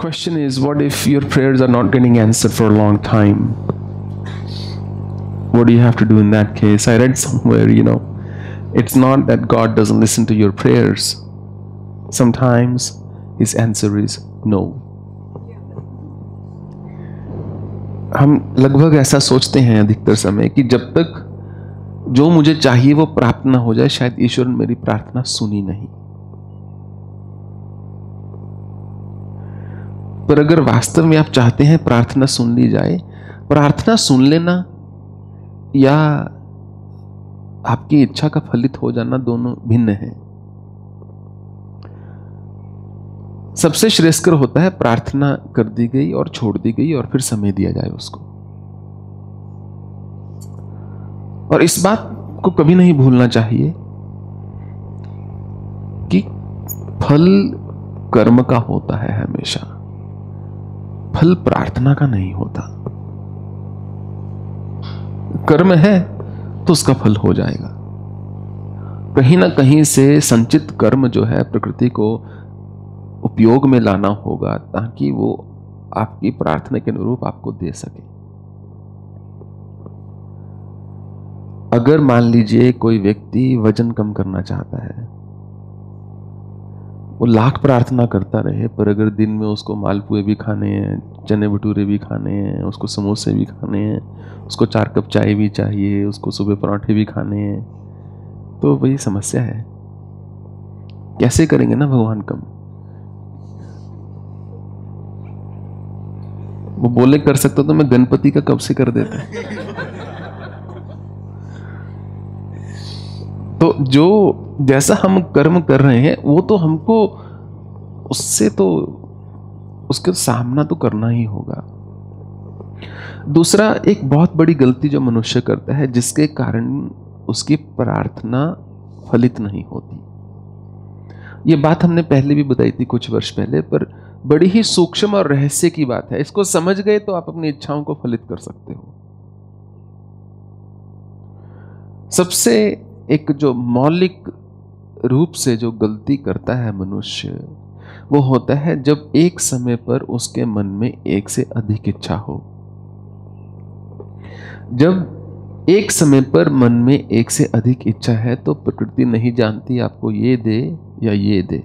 question is what if your prayers are not getting answered for a long time? What do you have to do in that case? I read somewhere, you know, it's not that God doesn't listen to your prayers. Sometimes his answer is no. हम लगभग ऐसा सोचते हैं अधिकतर समय कि जब तक जो मुझे चाहिए वो प्राप्त ना हो जाए शायद ईश्वर मेरी प्रार्थना सुनी नहीं पर अगर वास्तव में आप चाहते हैं प्रार्थना सुन ली जाए, प्रार्थना सुन लेना, या आपकी इच्छा का फलित हो जाना दोनों भिन्न है। सबसे श्रेष्ठकर होता है प्रार्थना कर दी गई और छोड़ दी गई और फिर समय दिया जाए उसको। और इस बात को कभी नहीं भूलना चाहिए कि फल कर्म का होता है हमेशा। फल प्रार्थना का नहीं होता। कर्म है तो उसका फल हो जाएगा। कहीं ना कहीं से संचित कर्म जो है, प्रकृति को उपयोग में लाना होगा, ताकि वो आपकी प्रार्थना के अनुरूप आपको दे सके। अगर मान लीजिए कोई व्यक्ति वज़न कम करना चाहता है वो लाख प्रार्थना करता रहे, पर अगर दिन में उसको मालपुए भी खाने हैं, चने भटूरे भी खाने हैं, उसको समोसे भी खाने हैं, उसको चार कप चाय भी चाहिए, उसको सुबह पराठे भी खाने हैं तो वही समस्या है। कैसे करेंगे ना भगवान कम? वो बोले, कर सकता तो मैं गणपति का कब से कर देता? तो जो जैसा हम कर्म कर रहे हैं, वो तो हमको उससे तो उसका सामना तो करना ही होगा। दूसरा, एक बहुत बड़ी गलती जो मनुष्य करता है, जिसके कारण उसकी प्रार्थना फलित नहीं होती। ये बात हमने पहले भी बताई थी कुछ वर्ष पहले, पर बड़ी ही सूक्ष्म और रहस्य की बात है। इसको समझ गए तो आप अपनी इच्छाओं को फलित कर सकते हो। सबसे एक जो मौलिक रूप से जो गलती करता है मनुष्य, वो होता है जब एक समय पर उसके मन में एक से अधिक इच्छा हो। जब एक समय पर मन में एक से अधिक इच्छा है तो प्रकृति नहीं जानती आपको ये दे या ये दे।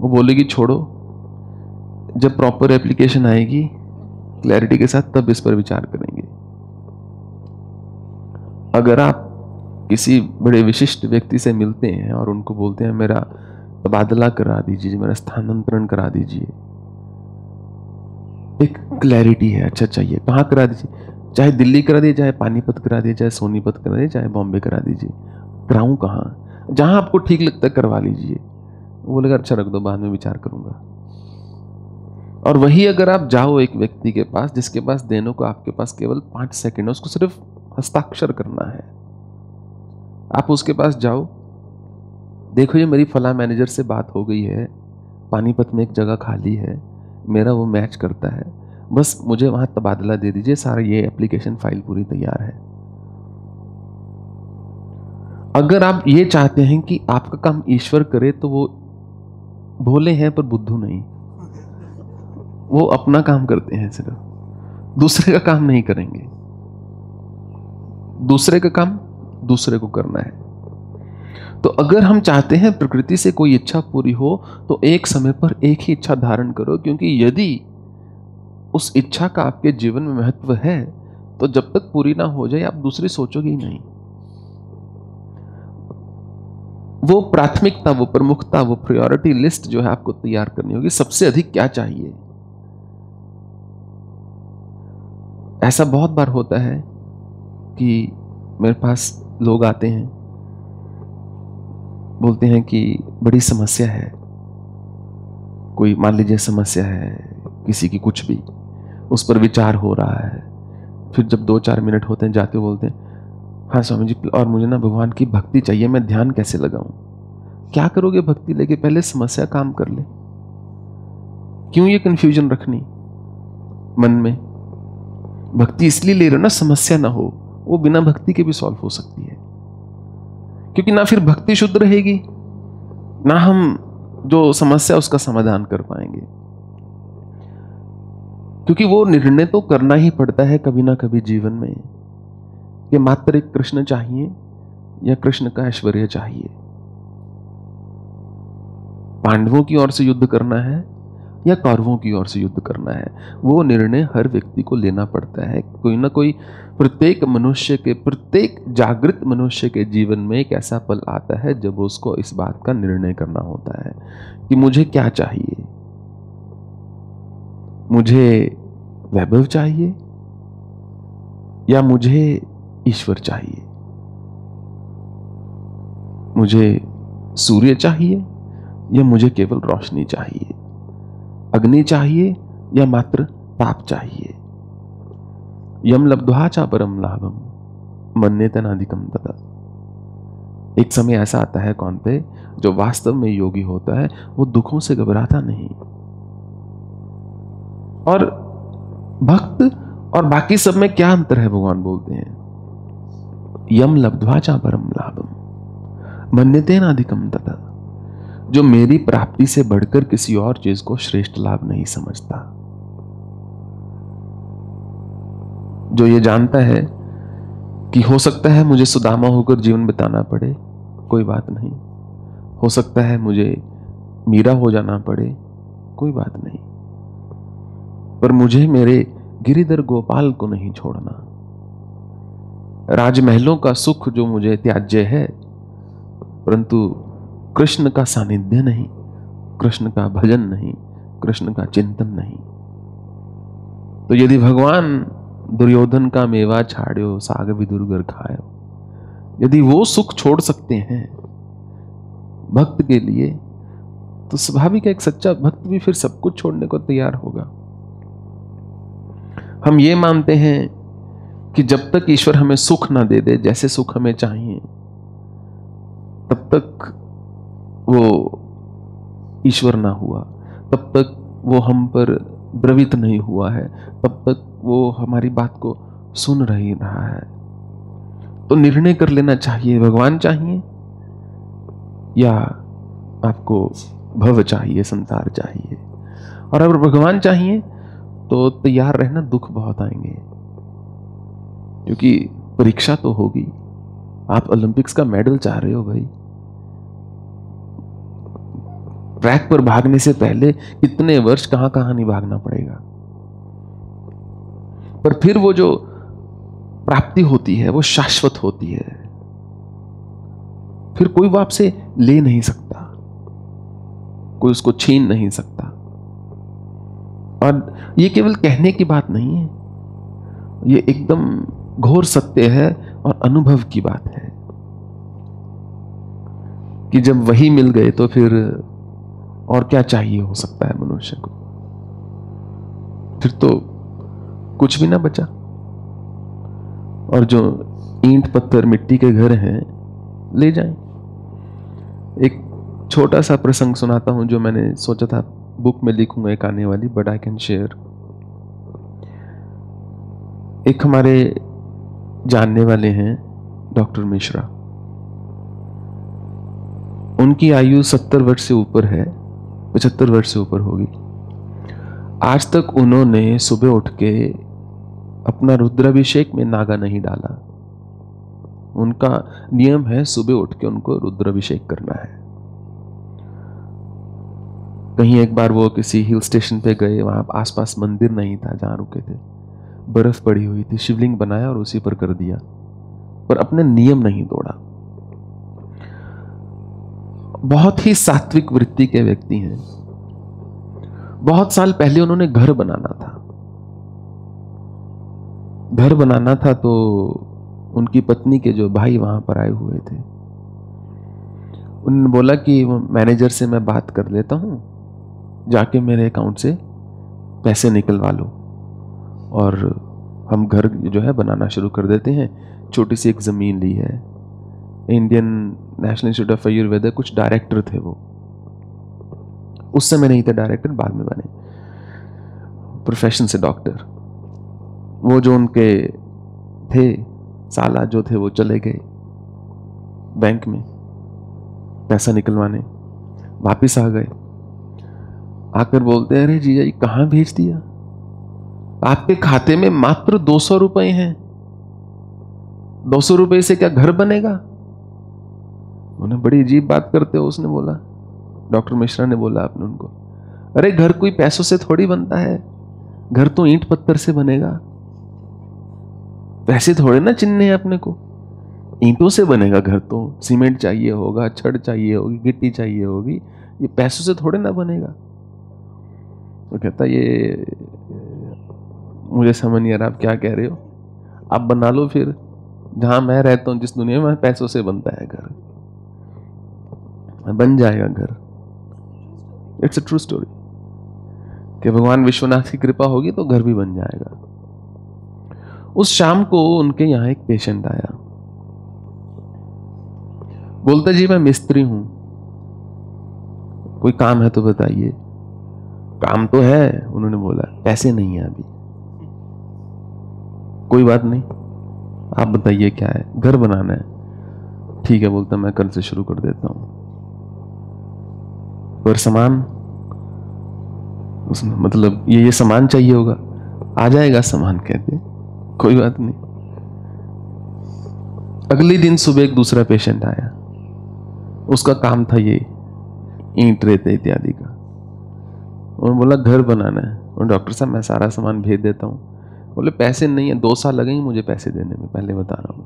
वो बोलेगी, छोड़ो। जब प्रॉपर एप्लीकेशन आएगी क्लैरिटी के साथ तब इस पर विचार करेंगे। अगर आप किसी बड़े विशिष्ट व्यक्ति से मिलते हैं और उनको बोलते हैं, मेरा तबादला करा दीजिए, मेरा स्थानांतरण करा दीजिए। एक क्लैरिटी है अच्छा चाहिए। कहाँ करा दीजिए? चाहे दिल्ली करा दीजिए, चाहे पानीपत करा दीजिए, चाहे सोनीपत करा दीजिए, चाहे बॉम्बे करा दीजिए। कराऊँ कहाँ? जहाँ आपको ठीक लगता है, करवा लीजिए। वो बोलेगा अच्छा रख दो, बाद में विचार करूँगा। और वही अगर आप जाओ एक व्यक्ति के पास, जिसके पास देने को आपके पास केवल पाँच सेकेंड है, उसको सिर्फ़ हस्ताक्षर करना है। आप उसके पास जाओ। देखो ये मेरी फला मैनेजर से बात हो गई है। पानीपत में एक जगह खाली है। मेरा वो मैच करता है। बस मुझे वहाँ तबादला दे दीजिए। सारा ये एप्लीकेशन फ़ाइल पूरी तैयार है। अगर आप ये चाहते हैं कि आपका काम ईश्वर करे तो वो भोले हैं पर बुद्धू नहीं। वो अपना काम करते हैं सिर्फ़। दूसरे का काम नहीं करेंगे। दूसरे का काम दूसरे को करना है। तो अगर हम चाहते हैं प्रकृति से कोई इच्छा पूरी हो तो एक समय पर एक ही इच्छा धारण करो, क्योंकि यदि उस इच्छा का आपके जीवन में महत्व है तो जब तक पूरी ना हो जाए, आप दूसरी सोचोगे ही नहीं। वो प्राथमिकता, वो प्रमुखता, वो प्रायोरिटी लिस्ट जो है आपको तैयार करनी होगी, सबसे अधिक क्या चाहिए? ऐसा बहुत बार होता है कि मेरे पास लोग आते हैं, बोलते हैं कि बड़ी समस्या है, कोई मान लीजिए समस्या है, किसी की कुछ भी, उस पर विचार हो रहा है। फिर जब दो चार मिनट होते हैं, जाते बोलते हैं हाँ स्वामी जी और मुझे ना भगवान की भक्ति चाहिए, मैं ध्यान कैसे लगाऊँ? क्या करोगे भक्ति लेके? पहले समस्या काम कर ले। क्यों ये कंफ्यूजन रखनी? मन में। भक्ति इसलिए ले रहे हो ना, समस्या ना हो। वो बिना भक्ति के भी सॉल्व हो सकती है। क्योंकि ना फिर भक्ति शुद्ध रहेगी, ना हम जो समस्या उसका समाधान कर पाएँगे। क्योंकि वो निर्णय तो करना ही पड़ता है कभी ना कभी जीवन में। कि मात्र एक कृष्ण चाहिए या कृष्ण का ऐश्वर्य चाहिए। पांडवों की ओर से युद्ध करना है या कौरवों की ओर से युद्ध करना है। वो निर्णय हर व्यक्ति को लेना पड़ता है। कोई ना कोई प्रत्येक मनुष्य के, प्रत्येक जागृत मनुष्य के जीवन में एक ऐसा पल आता है जब उसको इस बात का निर्णय करना होता है कि मुझे क्या चाहिए। मुझे वैभव चाहिए या मुझे ईश्वर चाहिए? मुझे सूर्य चाहिए या मुझे केवल रोशनी चाहिए? अग्नि चाहिए या मात्र ताप चाहिए? यम लब्ध्वा चा परम लाभम मन्यतनाधिकम तथा एक समय ऐसा आता है, कौन पे, जो वास्तव में योगी होता है, वो दुखों से घबराता नहीं। और भक्त और बाकी सब में क्या अंतर है, भगवान बोलते हैं? यम लब्ध्वा चा परम लाभम मन्यते नाधिकम तथा जो मेरी प्राप्ति से बढ़कर किसी और चीज़ को श्रेष्ठ लाभ नहीं समझता। जो ये जानता है कि हो सकता है मुझे सुदामा होकर जीवन बिताना पड़े, कोई बात नहीं। हो सकता है मुझे मीरा हो जाना पड़े, कोई बात नहीं। पर मुझे मेरे गिरिधर गोपाल को नहीं छोड़ना। राजमहलों का सुख जो मुझे त्याज्य है, परंतु कृष्ण का सानिध्य नहीं, कृष्ण का भजन नहीं, कृष्ण का चिंतन नहीं। तो यदि भगवान दुर्योधन का मेवा छाड़ो साग विदुर्गर खायो, यदि वो सुख छोड़ सकते हैं भक्त के लिए तो स्वाभाविक एक सच्चा भक्त भी फिर सब कुछ छोड़ने को तैयार होगा। हम ये मानते हैं कि जब तक ईश्वर हमें सुख ना दे दे, जैसे सुख हमें चाहिए, तब तक वो ईश्वर ना हुआ। तब तक वो हम पर द्रवित नहीं हुआ है। तब तक वो हमारी बात को सुन रही रहा है। तो निर्णय कर लेना चाहिए। भगवान चाहिए या आपको भव चाहिए, संसार चाहिए? और अगर भगवान चाहिए तो तैयार रहना दुख बहुत आएँगे। क्योंकि परीक्षा तो होगी। आप ओलंपिक्स का मेडल चाह रहे हो भाई। ट्रैक पर भागने से पहले कितने वर्ष कहाँ कहाँ नहीं भागना पड़ेगा। पर फिर वो जो प्राप्ति होती है, वो शाश्वत होती है। फिर कोई वो आपसे ले नहीं सकता। कोई उसको छीन नहीं सकता। और ये केवल कहने की बात नहीं है। ये एकदम घोर सत्य है और अनुभव की बात है। कि जब वही मिल गए तो फिर और क्या चाहिए हो सकता है मनुष्य को? फिर तो कुछ भी ना बचा। और जो ईंट पत्थर मिट्टी के घर हैं, ले जाएँ। एक छोटा सा प्रसंग सुनाता हूँ जो मैंने सोचा था, बुक में लिखूँगा एक आने वाली बट आई कैन शेयर एक हमारे जानने वाले हैं, डॉक्टर मिश्रा। उनकी आयु सत्तर वर्ष से ऊपर है। पचहत्तर वर्ष से ऊपर होगी। आज तक उन्होंने सुबह उठ के अपना रुद्राभिषेक में नागा नहीं डाला। उनका नियम है सुबह उठ के उनको रुद्राभिषेक करना है। कहीं एक बार वो किसी हिल स्टेशन पे गए, वहाँ आसपास मंदिर नहीं था जहाँ रुके थे। बर्फ़ पड़ी हुई थी, शिवलिंग बनाया और उसी पर कर दिया। पर अपने नियम नहीं तोड़ा। बहुत ही सात्विक वृत्ति के व्यक्ति हैं। बहुत साल पहले उन्होंने घर बनाना था। घर बनाना था तो उनकी पत्नी के जो भाई वहाँ पर आए हुए थे। उन्होंने बोला कि मैनेजर से मैं बात कर लेता हूँ। जाके मेरे अकाउंट से पैसे निकलवा लो। और हम घर जो है बनाना शुरू कर देते हैं। छोटी सी एक ज़मीन ली है। Indian national institute of Ayurveda कुछ डायरेक्टर थे वो। उस समय नहीं थे डायरेक्टर, बाद में बने। प्रोफेशन से डॉक्टर। वो जो उनके थे, साला जो थे, वो चले गए बैंक में पैसा निकलवाने। वापिस आ गए। आकर बोलते हैं अरे जीजा जी कहाँ भेज दिया? आपके खाते में मात्र दो सौ रुपए हैं। दो सौ रुपए से क्या घर बनेगा? उन्हें बड़ी अजीब बात करते हो उसने बोला, डॉक्टर मिश्रा ने बोला आपने उनको, अरे घर कोई पैसों से थोड़ी बनता है, घर तो ईंट पत्थर से बनेगा। पैसे थोड़े ना चिन्ह अपने को। ईंटों से बनेगा घर तो सीमेंट चाहिए होगा, छड़ चाहिए होगी, गिट्टी चाहिए होगी, ये पैसों से थोड़े ना बनेगा। तो कहता, ये, मुझे समझ नहीं आ रहा, आप क्या कह रहे हो? आप बना लो फिर, जहाँ मैं रहता हूँ, जिस दुनिया में पैसों से बनता है घर बन जाएगा घर। इट्स अ ट्रू स्टोरी कि भगवान विश्वनाथ की कृपा होगी तो घर भी बन जाएगा। उस शाम को उनके यहाँ एक पेशेंट आया। बोलता, जी, मैं मिस्त्री हूँ। कोई काम है तो बताइए। काम तो है, उन्होंने बोला। पैसे नहीं है अभी। कोई बात नहीं। आप बताइए क्या है। घर बनाना है। ठीक है, बोलता, मैं कल से शुरू कर देता हूँ। पर सामान? उसमें मतलब ये ये सामान चाहिए होगा। आ जाएगा सामान, कहते कोई बात नहीं। अगले दिन सुबह एक दूसरा पेशेंट आया। उसका काम था ये, ईंट रेते इत्यादि का। उन्होंने बोला, घर बनाना है। और डॉक्टर साहब, मैं सारा सामान भेज देता हूँ। बोले, पैसे नहीं है, दो साल लगेंगे मुझे पैसे देने में, पहले बता रहा हूँ।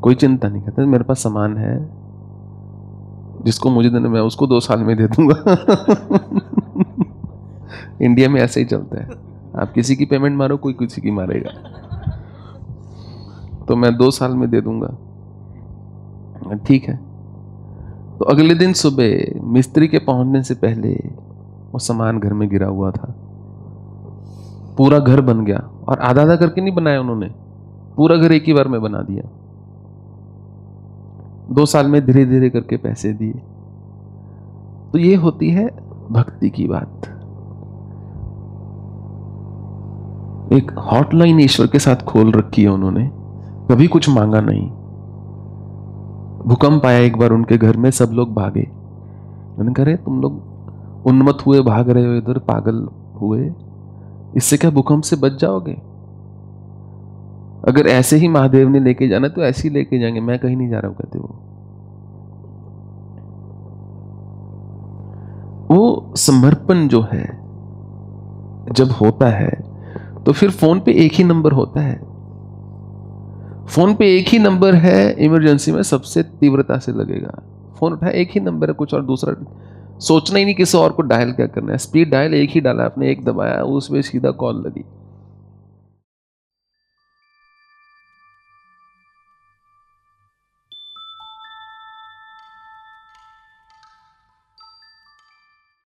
कोई चिंता नहीं करता मेरे पास सामान है जिसको मुझे देना, मैं उसको दो साल में दे दूँगा। इंडिया में ऐसे ही चलता है। आप किसी की पेमेंट मारो, कोई किसी की मारेगा। तो मैं दो साल में दे दूँगा। ठीक है। तो अगले दिन सुबह मिस्त्री के पहुँचने से पहले वो सामान घर में गिरा हुआ था। पूरा घर बन गया। और आधा आधा करके नहीं बनाया उन्होंने। पूरा घर एक ही बार में बना दिया। दो साल में धीरे धीरे करके पैसे दिए। तो ये होती है भक्ति की बात। एक हॉटलाइन ईश्वर के साथ खोल रखी है उन्होंने। कभी कुछ मांगा नहीं। भूकंप आया एक बार उनके घर में, सब लोग भागे। उन्होंने कहा तुम लोग उन्मत हुए, भाग रहे हो, इधर पागल हुए। इससे क्या भूकंप से बच जाओगे? अगर ऐसे ही महादेव ने लेके जाना तो ऐसे ही लेके जाएँगे। मैं कहीं नहीं जा रहा हूँ, कहते वो। वो समर्पण जो है, जब होता है तो फिर फ़ोन पे एक ही नंबर होता है। फ़ोन पे एक ही नंबर है, इमरजेंसी में सबसे तीव्रता से लगेगा। फ़ोन उठाया एक ही नंबर है, कुछ और दूसरा। सोचना ही नहीं किसी और को डायल क्या करना है। स्पीड डायल एक ही डाला, आपने एक दबाया, उसमें सीधा कॉल लगी।